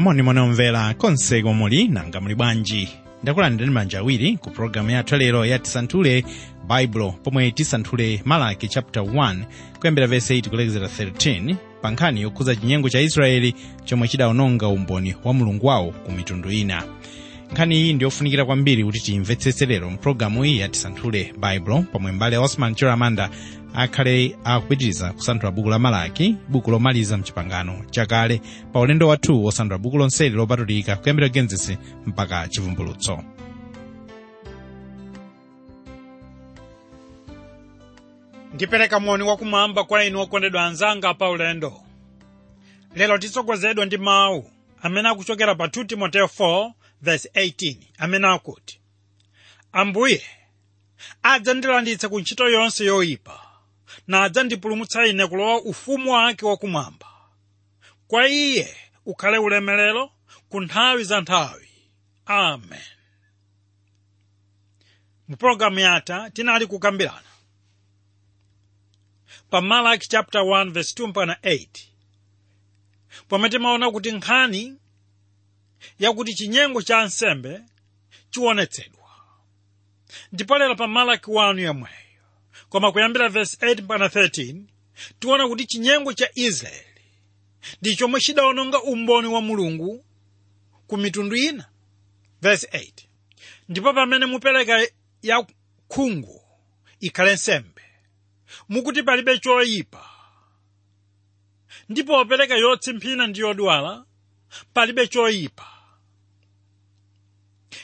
monimoni omvera konse komuli muli nanga muli bwanji ndakulandirani manja awiri ku pologalamu yathu lero ya tisanthule baibulo pomwe tisanthule malaki chapter 1 kuyambira vese 8 kulekezera 13 pa nkhani yokhuza chinyengo cha israeli chomwe chidawononga umboni wa mulungu wawo ku mitundu ina nkhani iyi ndiyofunikira kwambiri kuti tiyimvetsetse lero. Mpulogalamu iyi yatisanthule baibulo pomwe mbale osman chiramanda akhale akupitiriza kusanthula buku la malaki buku lomaliza mchipangano. Chakale pa ulendo wathu wosanthula buku lonseli lopatulika kuyambira genzesi mpaka chivumbulutso. Ndipereka moni wakumwamba kwa inu okondedwa anzanga pa ulendo. Lero titsogozedwa ndi mawu amene akuchokera pa 2 timoteyo 4 verse 18 amene akuti ambuye adzandilanditsa ku ntchito yonse yoyipa nadzandipulumutsa adzandipulumutsa ine kulowa ufumu wake wakumwamba kwa iye ukhale ulemerero ku nthawi za nthawi. Amen. Mu pologalamu tinali kukambirana. Pa malaki chapter 1 verse 2 mpana 8 pomwe timaona kuti nkhani yakuti chinyengo cha ansembe chionetsedwa ndipo pa malaki wanu yomweyo koma kuyambira vesi 8 mpaka 13 tiona kuti chinyengo cha israeli ndi chomwe chidawononga umboni wa mulungu ku mitundu ina. Vesi 8 ndipo pamene mupereka ya khungu ikhale nsembe mukuti palibe choyipa. Ndipo opereka yotsimphina ndi yodwala palibe choyipa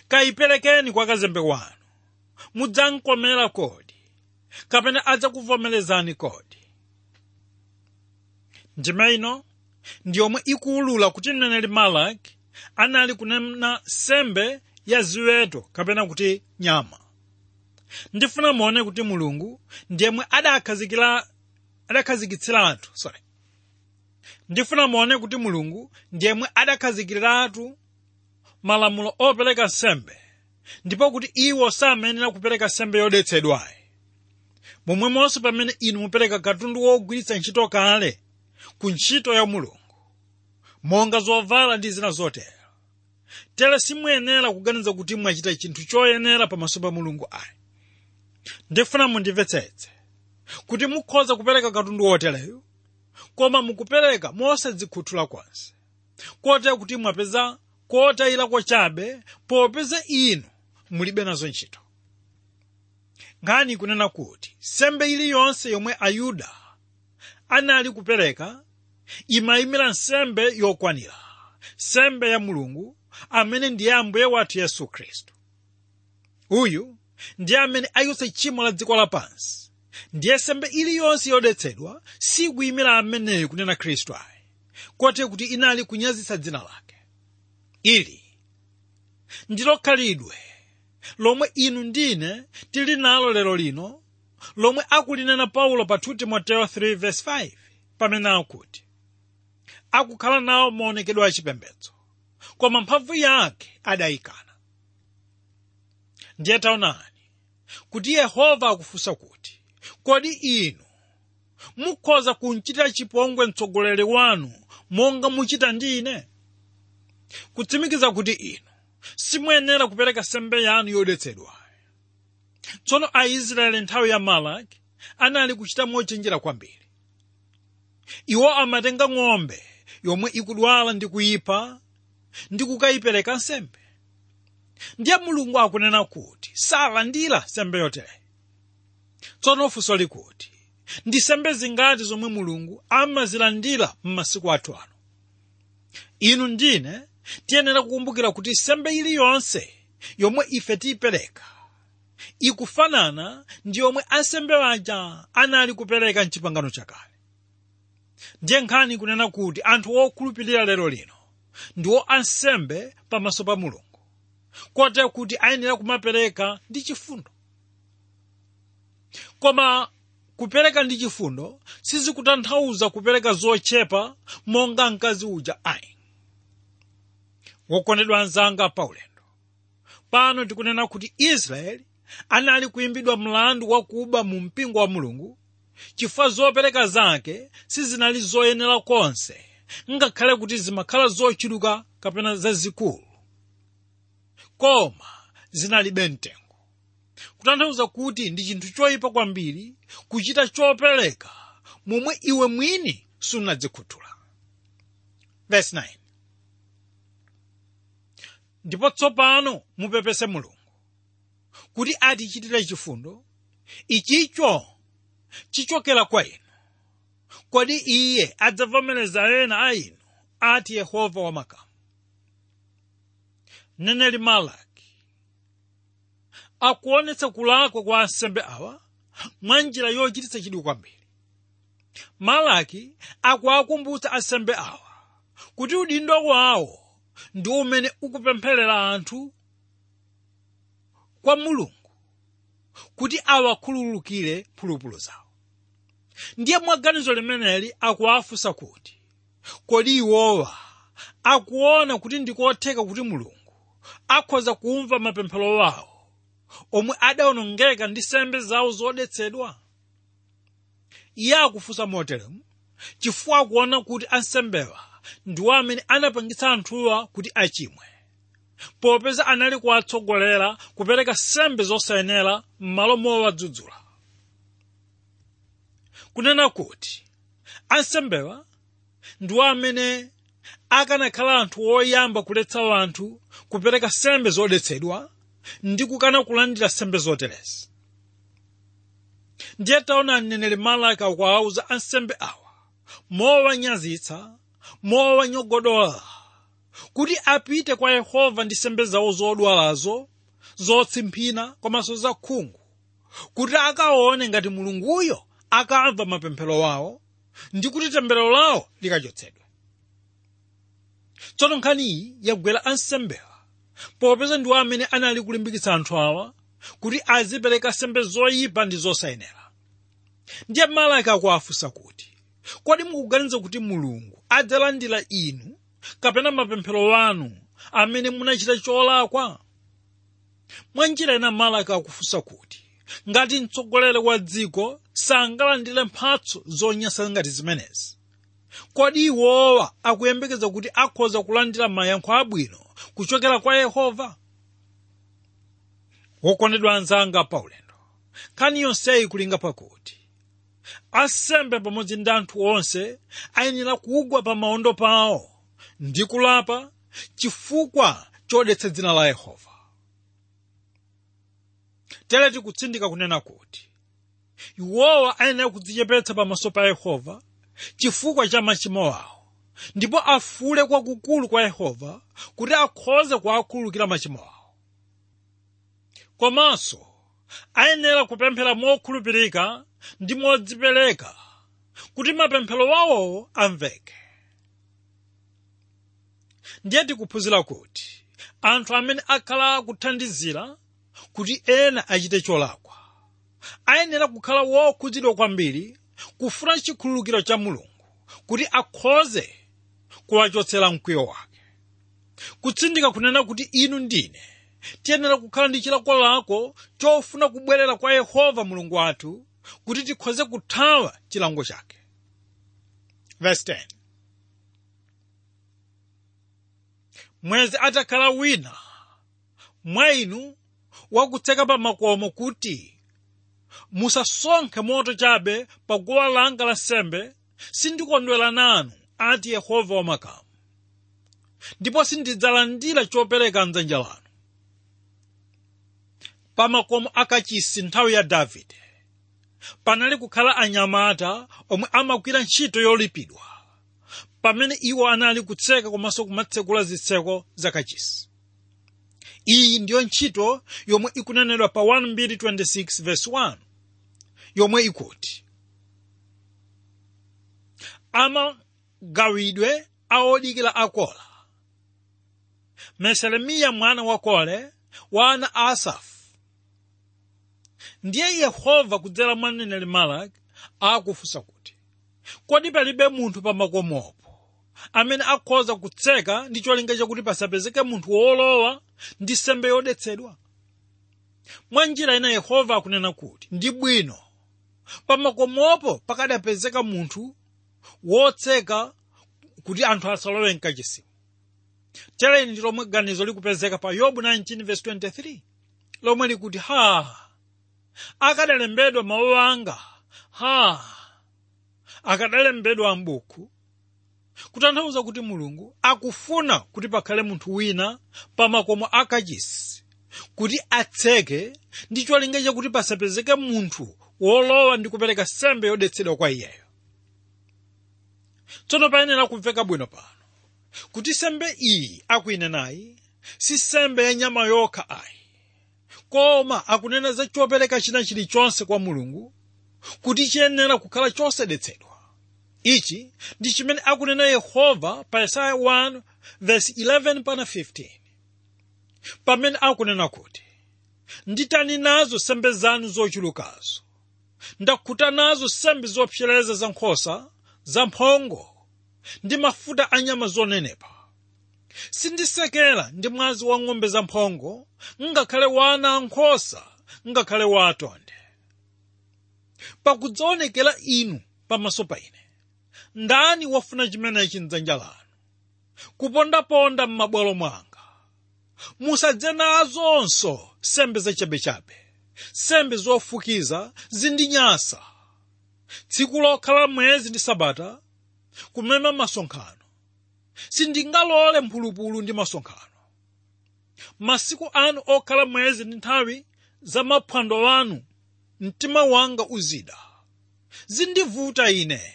kayiperekeni kwa kazembe wanu. Mudzamkomera kodi. Kapena adzakuvomerezani kodi. Ndima ino ndi ikuwulula kuti mneneri malaki anali kunena sembe ya ziweto kapena kuti nyama. Ndifuna muone kuti mulungu ndiyemwe adakhazikira adakhazikitsiratu sorry ndifuna muone kuti mulungu ndiyemwe adakhazikiratu malamulo opereka nsembe ndipo kuti iwo samenera kupereka nsembe yodetsedwayi momwemonso pamene inu mupereka katundu wogwiritsa ntchito kale ku ntchito ya mulungu monga zovala ndi zina zotero tere simuyenera kuganiza kuti mwachita chinthu choyenera pamaso pa mulungu ayi. Ndifuna mundimvetsetse kuti mukhoza kupereka katundu wotereyu koma mukupereka mosadzikhuthula konse kotero kuti mwapeza kotayirako chabe popeza inu mulibe nazo ntchito. Nkhani ikunena kuti sembe iliyonse yomwe ayuda anali kupereka imayimira nsembe yokwanira sembe ya mulungu amene ndiye ambuye wathu yesu khristu. Uyu ndiye amene ayutsa tchimo la dziko lapansi ndiye sembe iliyonse yodetsedwa sikuyimira ameneyo kunena khristu ayi. Kotero kuti inali kunyazitsa dzina lake. Ili ndilo khalidwe lomwe inu ndine tili nalo lero lino. Lomwe akulinena paulo pa 2 timoteyo 3:5 pamene akuti akukhala nawo maonekedwe achipembedzo koma mphamvu yake adayikana. Ndiye taonani kuti yehova akufunsa kuti kodi inu mukhoza kunchitira chipongwe mtsogoleri wanu monga muchita ndi ine kutsimikiza kuti inu simuyenera kupereka sembe yanu yodetsedwa. Tsono aisraeli nthawi ya malaki anali kuchita mochenjera kwambiri. Iwo amatenga ng'ombe yomwe ikudwala ndi kuyipha ndi kukayipereka nsembe ndiye mulungu akunena kuti salandira sembe yotere tsono funso likuti ndi sembe zingati zomwe mulungu amazilandira m'masiku athu ano. Inu ndine tiyenera kukumbukira kuti sembe iliyonse yomwe ife tiyipereka ikufanana ndi yomwe ansembe aja anali kupereka mchipangano chakale ndiye nkhani ikunena kuti anthu okhulupirira lero lino ndiwo ansembe pamaso pa mulungu kotero kuti ayenera kumapereka ndi chifundo koma kupereka ndi chifundo sizikutanthauza kupereka zochepa monga mkazi uja ayi. Wokondedwa anzanga paulendo. Pano tikunena kuti israeli anali kuyimbidwa mlandu wakuba mu mpingo wa mulungu chifukwa zopereka zake sizinali zoyenera konse ngakhale kuti zimakhala zochuluka kapena zazikulu. Koma zinalibe mtengo kutanthauza kuti ndi chinthu choyipa kwambiri kuchita chopereka momwe iwe mwini sunadzikhuthula verse 9 ndipo tsopano mupepese mulungu kuti atichitire chifundo ichicho chichokera kwa inu. Kodi iye adzavomereza ena a inu ati yehova wamakamu mneneri malaki akuonetsa kulakwa kwa ansembe awa mwa njira yochititsa chidwi kwambiri. Malaki akuwakumbutsa ansembe awa kuti udindo wawo ndi umene ukupempherera anthu kwa mulungu kuti awakhululukire mphulupulu zawo. Ndiye mwaganizo limeneli akuwafunsa kuti kodi iwowa akuona kuti ndikotheka kuti mulungu akhoza kumva mapemphero wawo omwe adawonongeka ndi nsembe zawo zodetsedwa? Iye akufunsa moteremu chifukwa akuona kuti ansembewa ndiwo amene anapangitsa anthuwa kuti achimwe. Popeza anali kuwatsogolera kupereka nsembe zosayenera m'malo mowadzudzula kunena kuti ansembewa ndiwo amene akanakhala anthu oyamba kuletsa anthu kupereka nsembe zodetsedwa ndi kukana kulandira nsembe zoterezi ndiye taona mneneri malaki akuwawuza ansembe awa. Mowanyazitsa mowanyogodola kuti apite kwa yehova ndi nsembe zawo zodwalazo zotsimphina komanso zakhungu kuti akaone ngati mulunguyo akamva mapemphero wawo ndi kuti temberero lawo likachotsedwe tsono nkhaniyi yagwera ansembewa popeza ndiwo amene anali kulimbikitsa anthu awa kuti azipereka nsembe zoyipa ndi zosayenera. Ndiye malaki akuwafunsa kuti kodi mukuganiza kuti mulungu adzalandira inu kapena mapemphero wanu amene munachita cholakwa? Mwa njira ina malaki akufunsa kuti ngati mtsogoleri wa dziko sangalandire mphatso zonyansa ngati zimenezi kodi iwowa akuyembekeza kuti akhoza kulandira mayankho abwino kuchokera kwa yehova. Wokondedwa anzanga paulendo nkhani yonseyi kulinga pakuti asembe pamodzi ndi anthu onse ayenera kugwa pa maondo pawo ndi kulapa chifukwa chodetsa dzina la yehova. Tere tikutsindika kunena kuti iwowa ayenera kudzichepetsa pamaso pa yehova chifukwa cha machimo awo ndipo afule kwakukulu kwa yehova kuti akhoze kuwakhululukira machimo awo. Komanso ayenera kupemphera mokhulupirika ndi modzipereka kuti mapemphero wawowo amveke. Ndiye tikuphunzira kuti anthu amene akhala kuthandizira kuti ena achite cholakwa ayenera kukhala wokhudzidwa kwambiri kufuna chikhululukiro cha mulungu kuti akhoze kuwachotsera mkwiyo wake. Kutsindika kunena kuti inu ndine. Tiyenera kukhala ndi chilakolako chofuna kubwerera kwa yehova mulungu wathu kuti tikhoze kuthawa chilango chake. Mwezi atakhala wina. Mwa inu wakutseka pa makomo kuti musasonkhe moto chabe pa guwa langa la nsembe sindikondwera nanu ati yehova wamakamu ndipo sindidzalandira chopereka mdzanja lanu. Pa makomo akachisi nthawi ya davide panali kukhala anyamata omwe amagwira ntchito yolipidwa pamene iwo anali kutseka komanso kumatsekula zitseko zakachisi iyi ndiyo ntchito yomwe ikunenedwa pa 1226 verse 1 yomwe ikuti amagawidwe a odikira akola. Meselemiya mwana wa kole wa ana a asafu ndiye yehova kudzera mwa mneneri malaki akufunsa kuti kodi palibe munthu pa makomopo? Amene akhoza kutseka ndi cholinga chakuti pasapezeke munthu wolowa ndi nsembe yodetsedwa? Mwa njira ina yehova akunena kuti ndi bwino. Pa makomopo pakadapezeka munthu wotseka kuti anthu asalowe mkachisimu teleni ndi lomwe ganizo likupezeka pa yobu 19:23 lomwe likuti ha akadalembedwa mawu anga. Ha akadalembedwa m'buku. Kutanthauza kuti mulungu akufuna kuti pakhale munthu wina pa makomo akachisi kuti atseke ndi cholinga chakuti pasapezeke munthu wolowa ndi kupereka nsembe yodetsedwa kwa iyeyo tsono payenera kumveka bwino pano. Kuti nsembe iyi akuinenayi si nsembe ya nyama yokha ayi. Koma akunena za chopereka china chilichonse kwa mulungu kuti chiyenera kukhala chosedetsedwa. Ichi ndi chimene akunena yehova pa yesaya 1 verse 11 pana 15 pamene akunena kuti nditani nazo nsembe zanu zochulukazo ndakhuta nazo nsembe zopsereza za nkhosa zamphongo ndi mafuta a nyama zonenepa. Sindisekera ndi mwazi wa ng'ombe zamphongo ngakhale wana ankhosa ngakhale wa atonde. Pakudzaonekera inu pamaso pa ine ndani wafuna chimenechi mdzanja lanu? Kupondaponda m'mabwalo mwanga. Musadze nazonso nsembe zachabechabe nsembe zofukiza zindinyasa tsiku lokhala mwezi ndi sabata kumema masonkhano. Sindingalole mphulupulu ndi masonkhano. Masiku anu okhala mwezi ndi nthawi za maphwando anu mtima wanga uzida. Zindivuta ine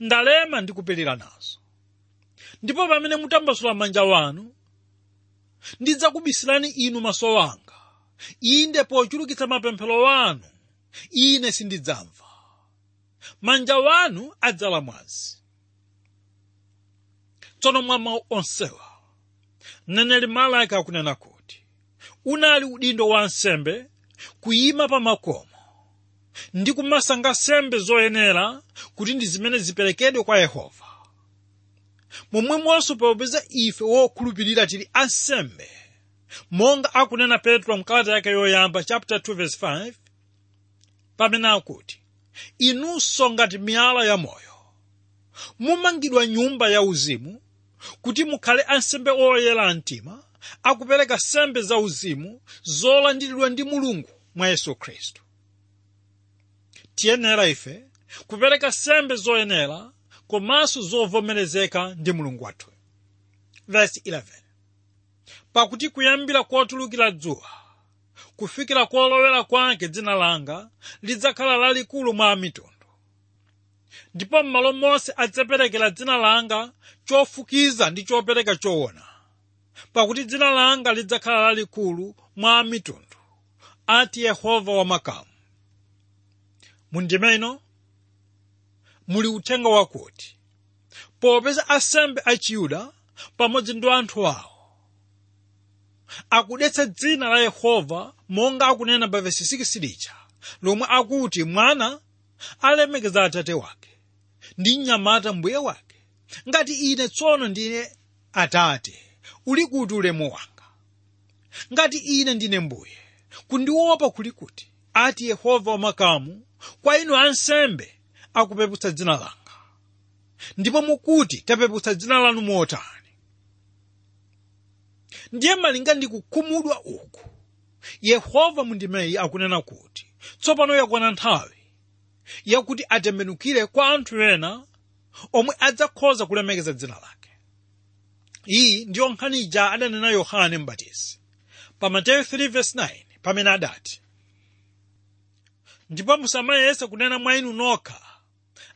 ndalema ndikupirira nazo. Ndipo pamene mutambasula manja wanu ndidzakubisirani inu maso wanga. Inde pochulukitsa mapemphero wanu ine sindidzamva manja wanu adzala mwazi. Tsono mwa mawu onsewa. Mneneri malaki akunena kuti unali udindo wa nsembe kuyima pa makomo. Ndi kumasanga nsembe zoyenera kuti ndi zimene ziperekedwe kwa yehova. Momwemonso popeza ife wokhulupirira tili ansembe monga akunena petro mkalata yake yoyamba chapter 2 verse 5 pamene akuti inunso ngati miyala ya moyo. Mumangidwa nyumba ya uzimu kuti mukhale ansembe oyera mtima akupereka nsembe za uzimu zolandiridwa ndi mulungu mwa yesu khristu. Tiyenera ife kupereka nsembe zoyenera komanso zovomerezeka ndi mulungu wathu. Verse 11 pakuti kuyambira kotulukira dzuwa kufikira kolowera kwake dzina langa lidzakhala lalikulu mwa mitundu. Ndipo m'malo monse adzaperekera dzina langa chofukiza ndi chopereka choona pakuti dzina langa lidzakhala lalikulu mwa mitundu ati yehova wamakamu mundimeno muli uthenga wakuti popeza asembe a chiyuda pamodzi ndi anthu awo akudetsa dzina la yehova monga akunena pa vesi 6 lija lomwe akuti mwana alemekeza atate wake ndi mnyamata mbuye wake. Ngati ine tsono ndine atate uli kuti ulemu wanga. Ngati ine ndine mbuye kundiopa kuli kuti ati yehova wamakamu kwa inu ansembe akupeputsa dzina langa. Ndipo mukuti tapeputsa dzina lanu motani ndiye malinga ndi kukhumudwa uku. Yehova mundimeyi akunena kuti tsopano yakwana nthawi yakuti atembenukire kwa anthu ena omwe adzakhoza kulemekeza dzina lake. Iyi ndiyo nkhani ija adanena yohane mbatizi pa mateyu 3:9 pamene adati ndipo musamayese kunena mwa inu nokha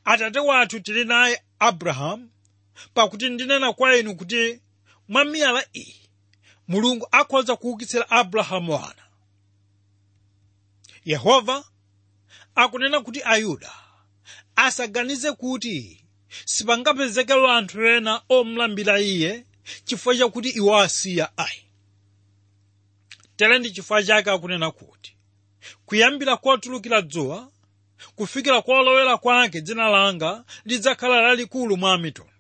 atate wathu tili naye abrahamu pakuti ndinena kwa inu kuti mwa miyala iyi mulungu akhoza kuukitsira abrahamu wana yehova akunena kuti ayuda asaganize kuti sipangapezeke anthu ena omulambira iye chifukwa chakuti iwo asiya ayi. Tere ndi chifukwa chake akunena kuti kuyambira kotulukira dzuwa kufikira kolowera kwake dzina langa lidzakhala lalikulu mwa mitundu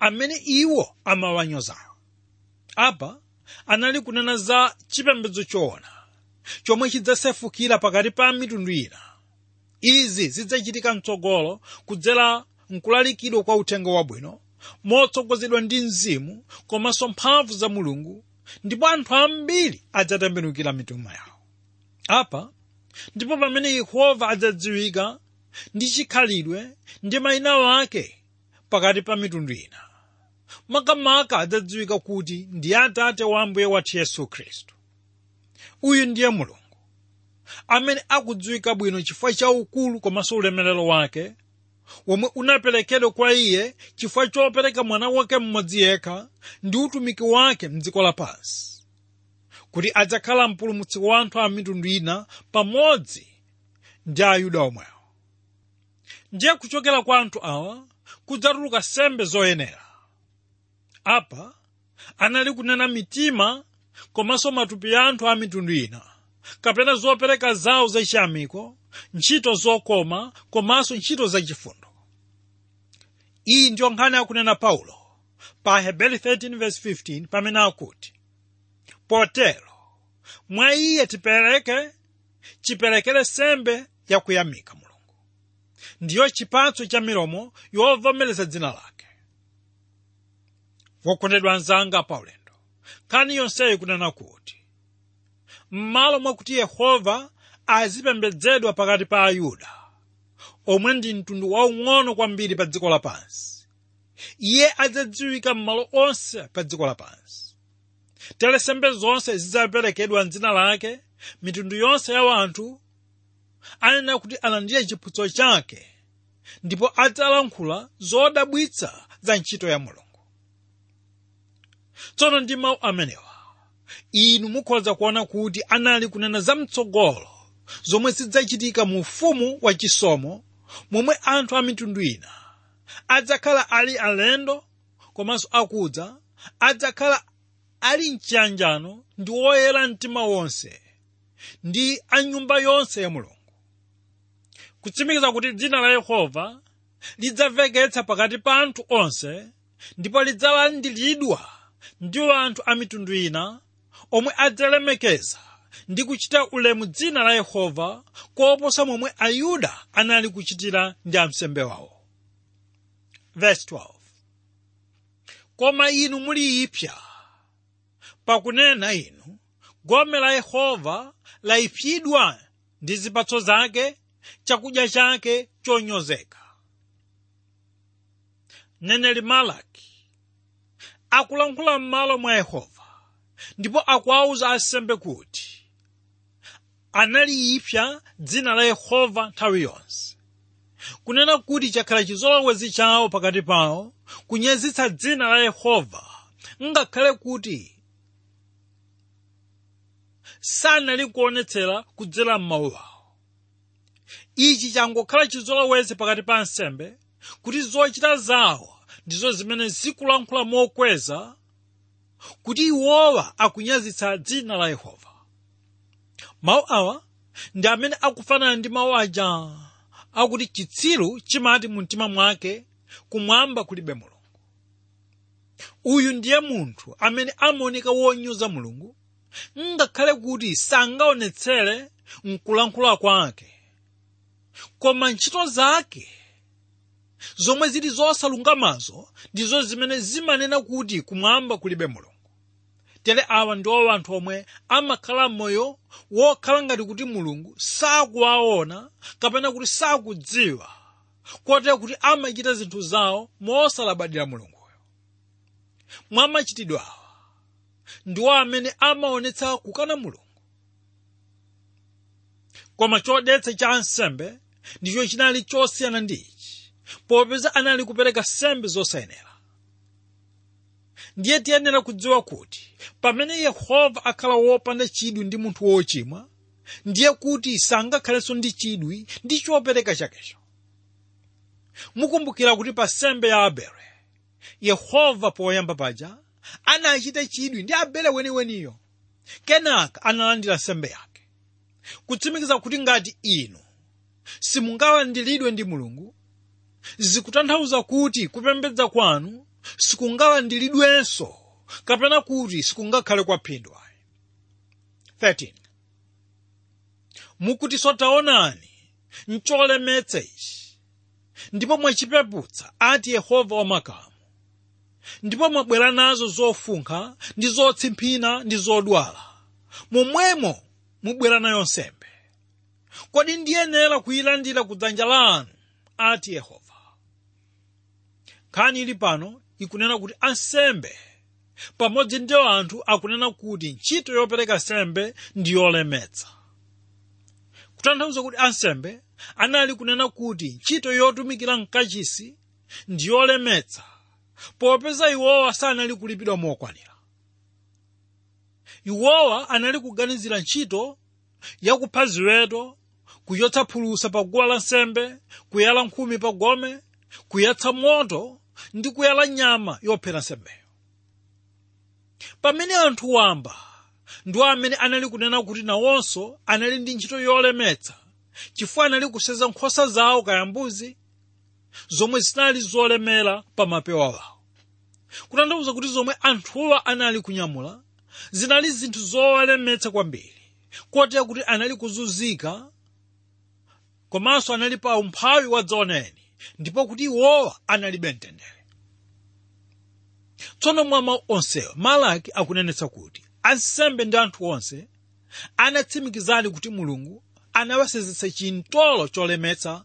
amene iwo amawanyozayo apa anali kunena za chipembedzo choona chomwe chidzasefukira pakati pa mitundu ina. Izi zidzachitika mtsogolo kudzera mkulalikidwa kwa uthenga wabwino motsogozedwa ndi mzimu komanso mphamvu za mulungu ndipo anthu ambiri adzatembenukira mitima yawo apa ndipo pamene yehova adzadziwika ndi chikhalidwe ndi mayina ake pakati pa mitundu ina makamaka adzadziwika kuti ndi atate wa ambuye wathu yesu khristu. Uyu ndiye mulungu amene akudziwika bwino chifukwa cha ukulu komanso ulemerero wake womwe unaperekedwa kwa iye chifukwa chopereka mwana wake mmodzi yekha ndi utumiki wake mdziko lapansi kuti adzakhala mpulumutsi wa anthu a mitundu ina pamodzi ndi ayuda omwewo. Ndiye kuchokera kwa anthu awa kudzatuluka sembe zoyenera apa anali kunena mitima komanso matupi ya anthu a mitundu ina. Kapena zopereka zawo zachiyamiko ntchito zokoma komanso ntchito zachifundo iyi ndiyo nkhani akunena paulo pa heberi 13:15 pamene akuti potero mwa iye tipereke chiperekere sembe yakuyamika mulungu. Ndiyo chipatso cha milomo yovomereza dzina lake wokondedwa anzanga paulendo. Nkhani yonseyi kunena kuti m'malo mwakuti yehova azipembedzedwa pakati pa ayuda omwe ndi mtundu waung'ono kwambiri pa dziko lapansi. Iye adzadziwika m'malo onse pa dziko lapansi. Tere sembe zonse zidzaperekedwa mdzina lake mitundu yonse ya anthu anena kuti alandire chiphunzitso chake ndipo adzalankhula zodabwitsa za ntchito ya mulungu tsono ndi mawu amenewa. Inu mukhoza kuona kuti anali kunena zamtsogolo zomwe zidzachitika mu ufumu wachisomo momwe anthu a ina. Adzakhala ali alendo komanso akudza adzakhala ali mchiyanjano ndi woyera mtima wonse ndi a nyumba yonse ya mulungu. Kutsimikiza kuti dzina la yehova lidzamveketsa pakati pa anthu onse ndipo lidzalandiridwa ndi anthu a mitundu ina? Omwe adzalemekeza ndi kuchita ulemu dzina la yehova koposa momwe ayuda anali kuchitira ndi ansembe wawo. Verse 12. koma inu muli ipya. Pakunena inu gome la yehova layipsidwa ndi zipatso zake chakudya chake chonyozeka. Neneli malaki akulankhula m'malo mwa yehova ndipo akuwawuza ansembe kuti analiyipsa dzina la yehova nthawi yonse. Kunena kuti chakhala chizolowezi chawo pakati pawo kunyazitsa dzina la yehova ngakhale kuti sanali kuonetsera kudzera m'mawu awo ichi changokhala chizolowezi pakati pa ansembe kuti zochita zawo ndizo zimene zikulankhula mokweza kuti iwowa akunyazitsa dzina la yehova. Mawu awa ndi amene akufanana ndi mawu aja akuti chitsiru chimati mu mtima mwake kumwamba kulibe mulungu uyu ndiye munthu amene amaoneka wonyoza mulungu ngakhale kuti sangaonetsere mkulankhula kwake. Koma ntchito zake zomwe zili zosalungamazo ndizo zimene zimanena kuti kumwamba kulibe mulungu. Tere awa ndiwo anthu omwe amakhala moyo wokhala ngati kuti mulungu sakuwaona kapena kuti sakudziwa kotero kuti amachita zinthu zawo mosalabadira mulunguyo. Mwa machitidwe awa ndiwo amene amaonetsa kukana mulungu. Koma chodetsa cha ansembe ndicho chinali chosiyana ndi ichi popeza anali kupereka sembe zosayenera. Ndiye tiyenera kudziwa kuti pamene yehova akhala wopanda chidwi ndi munthu wochimwa ndiye kuti sangakhalenso ndi chidwi ndi chopereka chakecho. Mukumbukira kuti pa sembe ya abele yehova poyamba paja anachita chidwi ndi abele weniweniyo. Kenaka analandira sembe yake kutsimikiza kuti ngati inu simungalandiridwe ndi mulungu zikutanthauza kuti kupembedza kwanu sikungalandiridwenso kapena kuti sikungakhale kwaphindu 13 mukutiso taonani ncholemetsa ichi. Ndipo mwachipeputsa ati yehova wamakamu ndipo mwabwera nazo zofunkha ndi zotsimphina ndi zodwala. Momwemo mubwera nayo nsembe. Kodi ndiyenera kuyilandira ku lanu ati yehova nkhani ili pano ikunena kuti ansembe. Pamodzi ndi anthu akunena kuti ntchito yopereka nsembe ndi yolemetsa. Kutanthauza kuti ansembe anali kunena kuti ntchito yotumikira mkachisi ndi yolemetsa popeza iwowa sanali kulipidwa mokwanira. Iwowa anali kuganizira ntchito yakupha ziweto kuyotsa phulusa pa guwa lansembe kuyala nkhumi pa gome kuyatsa moto ndi kuyala nyama yophera nsembeyo pamene anthu wamba ndiwo amene anali kunena kuti nawonso anali ndi ntchito yolemetsa chifukwa anali kuseza nkhosa zawo kaya mbuzi zomwe zinali zolemera pa mapewa wawo. Kutanthauza kuti zomwe anthuwa anali kunyamula zinali zinthu zowalemetsa kwambiri kotera kuti anali kuzunzika komanso anali pa umphawi wadzaoneni ndipo kuti iwowa analibe mtendere. Tsono mwa mawu onsewa malaki akunenetsa kuti ansembe ndi anthu onse anatsimikizadi kuti mulungu anawasenzetsa chintolo cholemetsa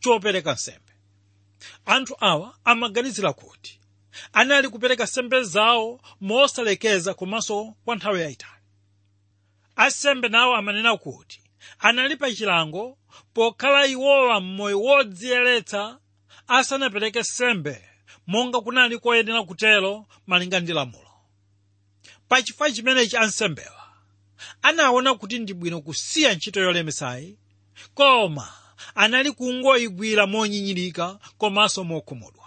chopereka nsembe. Anthu awa amaganizira kuti anali kupereka nsembe zawo mosalekeza komanso kwa nthawi yayitali ansembe nawo amanena kuti anali pa chilango pokhala iwowa m'moyo wodziyeretsa asanapereke nsembe monga kunali koyenera kutero malinga ndi lamulo. Pachifukwa chimenechi ansembewa anaona kuti ndi bwino kusiya ntchito yolemetsayi koma anali kungoyigwira monyinyirika komanso mokhumudwa.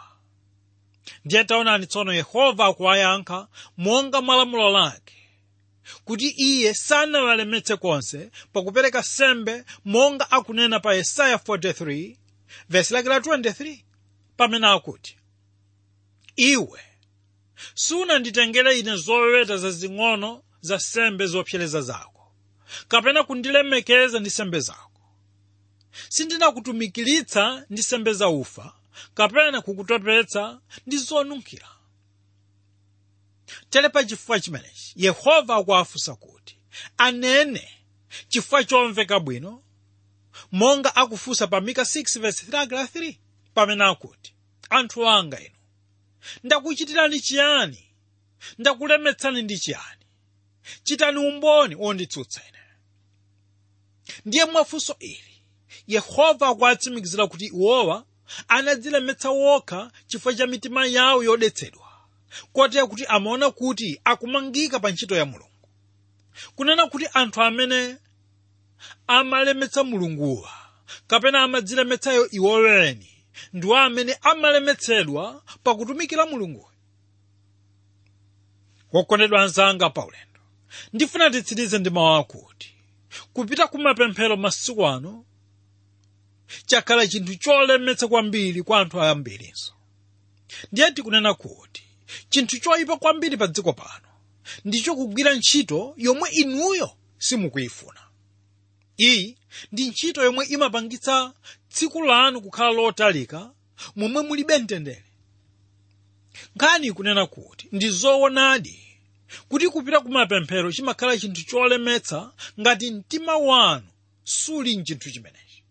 Ndiye taonani tsono yehova akuwayankha monga mwa lamulo lake kuti iye sanawalemetse konse pakupereka sembe monga akunena pa yesaya 43 vesi lake la 23 pamene akuti iwe sunanditengere ine zoweta zazing'ono za sembe zopsereza zako kapena kundilemekeza ndi sembe zako. Sindinakutumikiritsa ndi sembe za ufa kapena kukutopetsa ndi zonunkhira tere pa chifukwa chimenechi yehova akuwafunsa kuti anene chifukwa chomveka bwino monga akufunsa pa mika 6:3 pamene akuti anthu anga inu ndakuchitirani chiyani? Ndakulemetsani ndi chiyani? Chitani umboni onditsutsa ine ndiye mwafunso ili yehova akuwatsimikizira kuti iwowa anadzilemetsa wokha chifukwa cha mitima yawo yodetsedwa kotera kuti amaona kuti akumangika pa ntchito ya mulungu. Kunena kuti anthu amene amalemetsa mulunguwa kapena amadzilemetsayo iwoweni ndiwo amene amalemetsedwa pakutumikira mulunguyo wokondedwa anzanga paulendo ndifuna titsirize ndi mawu akuti kupita kumapemphero masiku ano chakhala chinthu cholemetsa kwambiri kwa anthu ayambirinso ndiye tikunena kuti chinthu choyipa kwambiri pa dziko pano. Ndicho kugwira ntchito yomwe inuyo simukuyifuna. Iyi ndi ntchito yomwe imapangitsa tsiku lanu kukhala lotalika momwe mulibe mtendere nkhani ikunena kuti ndi zoonadi kuti kupita kumapemphero chimakhala chinthu cholemetsa ngati mtima wanu suli mchinthu chimenechi.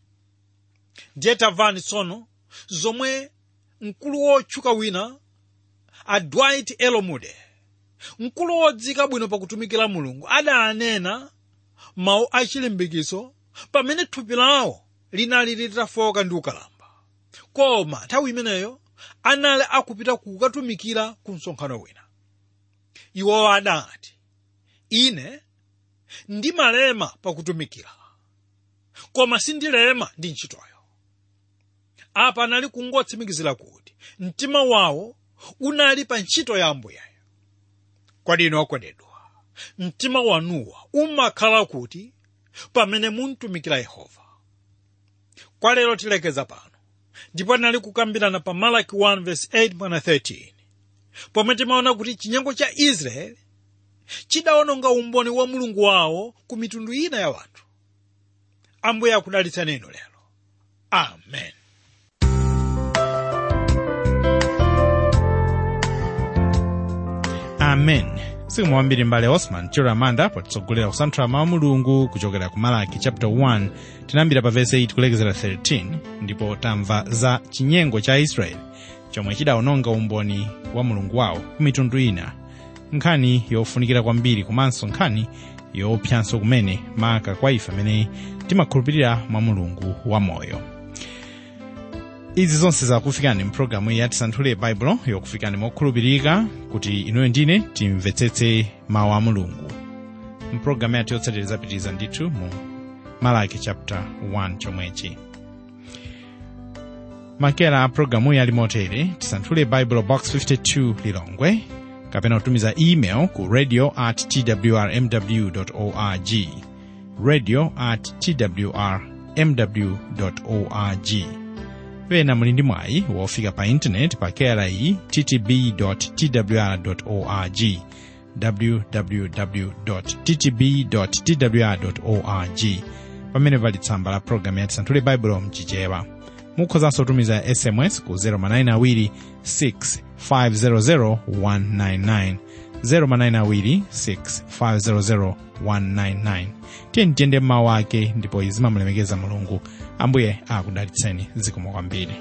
Ndiye tamvani tsono zomwe mkulu wotchuka wina a dwight moody mkulu wodzika bwino pakutumikira mulungu adanena mawu achilimbikitso pamene thupi lawo linali litafoka ndi ukalamba. Koma nthawi imeneyo anali akupita kukatumikira ku msonkhano wina. Iwowo adati ine ndimalema pakutumikira koma sindilema ndi ntchitoyo. Apa anali kungotsimikizira kuti mtima wawo unali pa ntchito ya ambuyeyo kodi okondedwa mtima wanuwa umakhala kuti pamene muntumikira yehova. Kwa lero tilekeza pano ndipo tinali kukambirana pa malaki 1:8-13 pomwe timaona kuti chinyengo cha israeli chidawononga umboni wa mulungu wawo ku mitundu ina ya wanthu. Ambuye akudalitsa neno lero. Amen amen. Siku mwambiri mbale osman chero amanda potitsogolera kusanthula mawu mulungu kuchokera ku malaki chapter 1 tinayambira pa vese 8 kulekezera 13 ndipo tamva za chinyengo cha israeli chomwe chidawononga umboni wa mulungu wawo ku mitundu ina. Nkhani yofunikira kwambiri komanso nkhani yoopsanso kumene maka kwa ife amene timakhulupirira mwa mulungu wamoyo izi zonse zakufikani mpulogalamu ya tisanthule baibulo yokufikani mokhulupirika kuti inuyo ndine timvetsetse mawu a mulungu mpulogalamu yathu yotsatira zapitiriza ndithu mu malaki chapter 1 chomwechi. Makera a pulogalamu ali motere tisanthule bible box 52 lilongwe. Kapena kutumiza email ku radio at twrmw org radio at twrmw org pena muli ndi mwayi wofika pa intaneti pa kri ttb twr org www ttb twr org pamene pali tsamba la programu yati santhule baibulo mchichewa mukhozanso kutumiza sms ku 0manayina 6 500 0manayina tiyeni tiyende mmawu ake ndipo izimamulemekeza mulungu. Ambuye akudalitseni zikomo kwambiri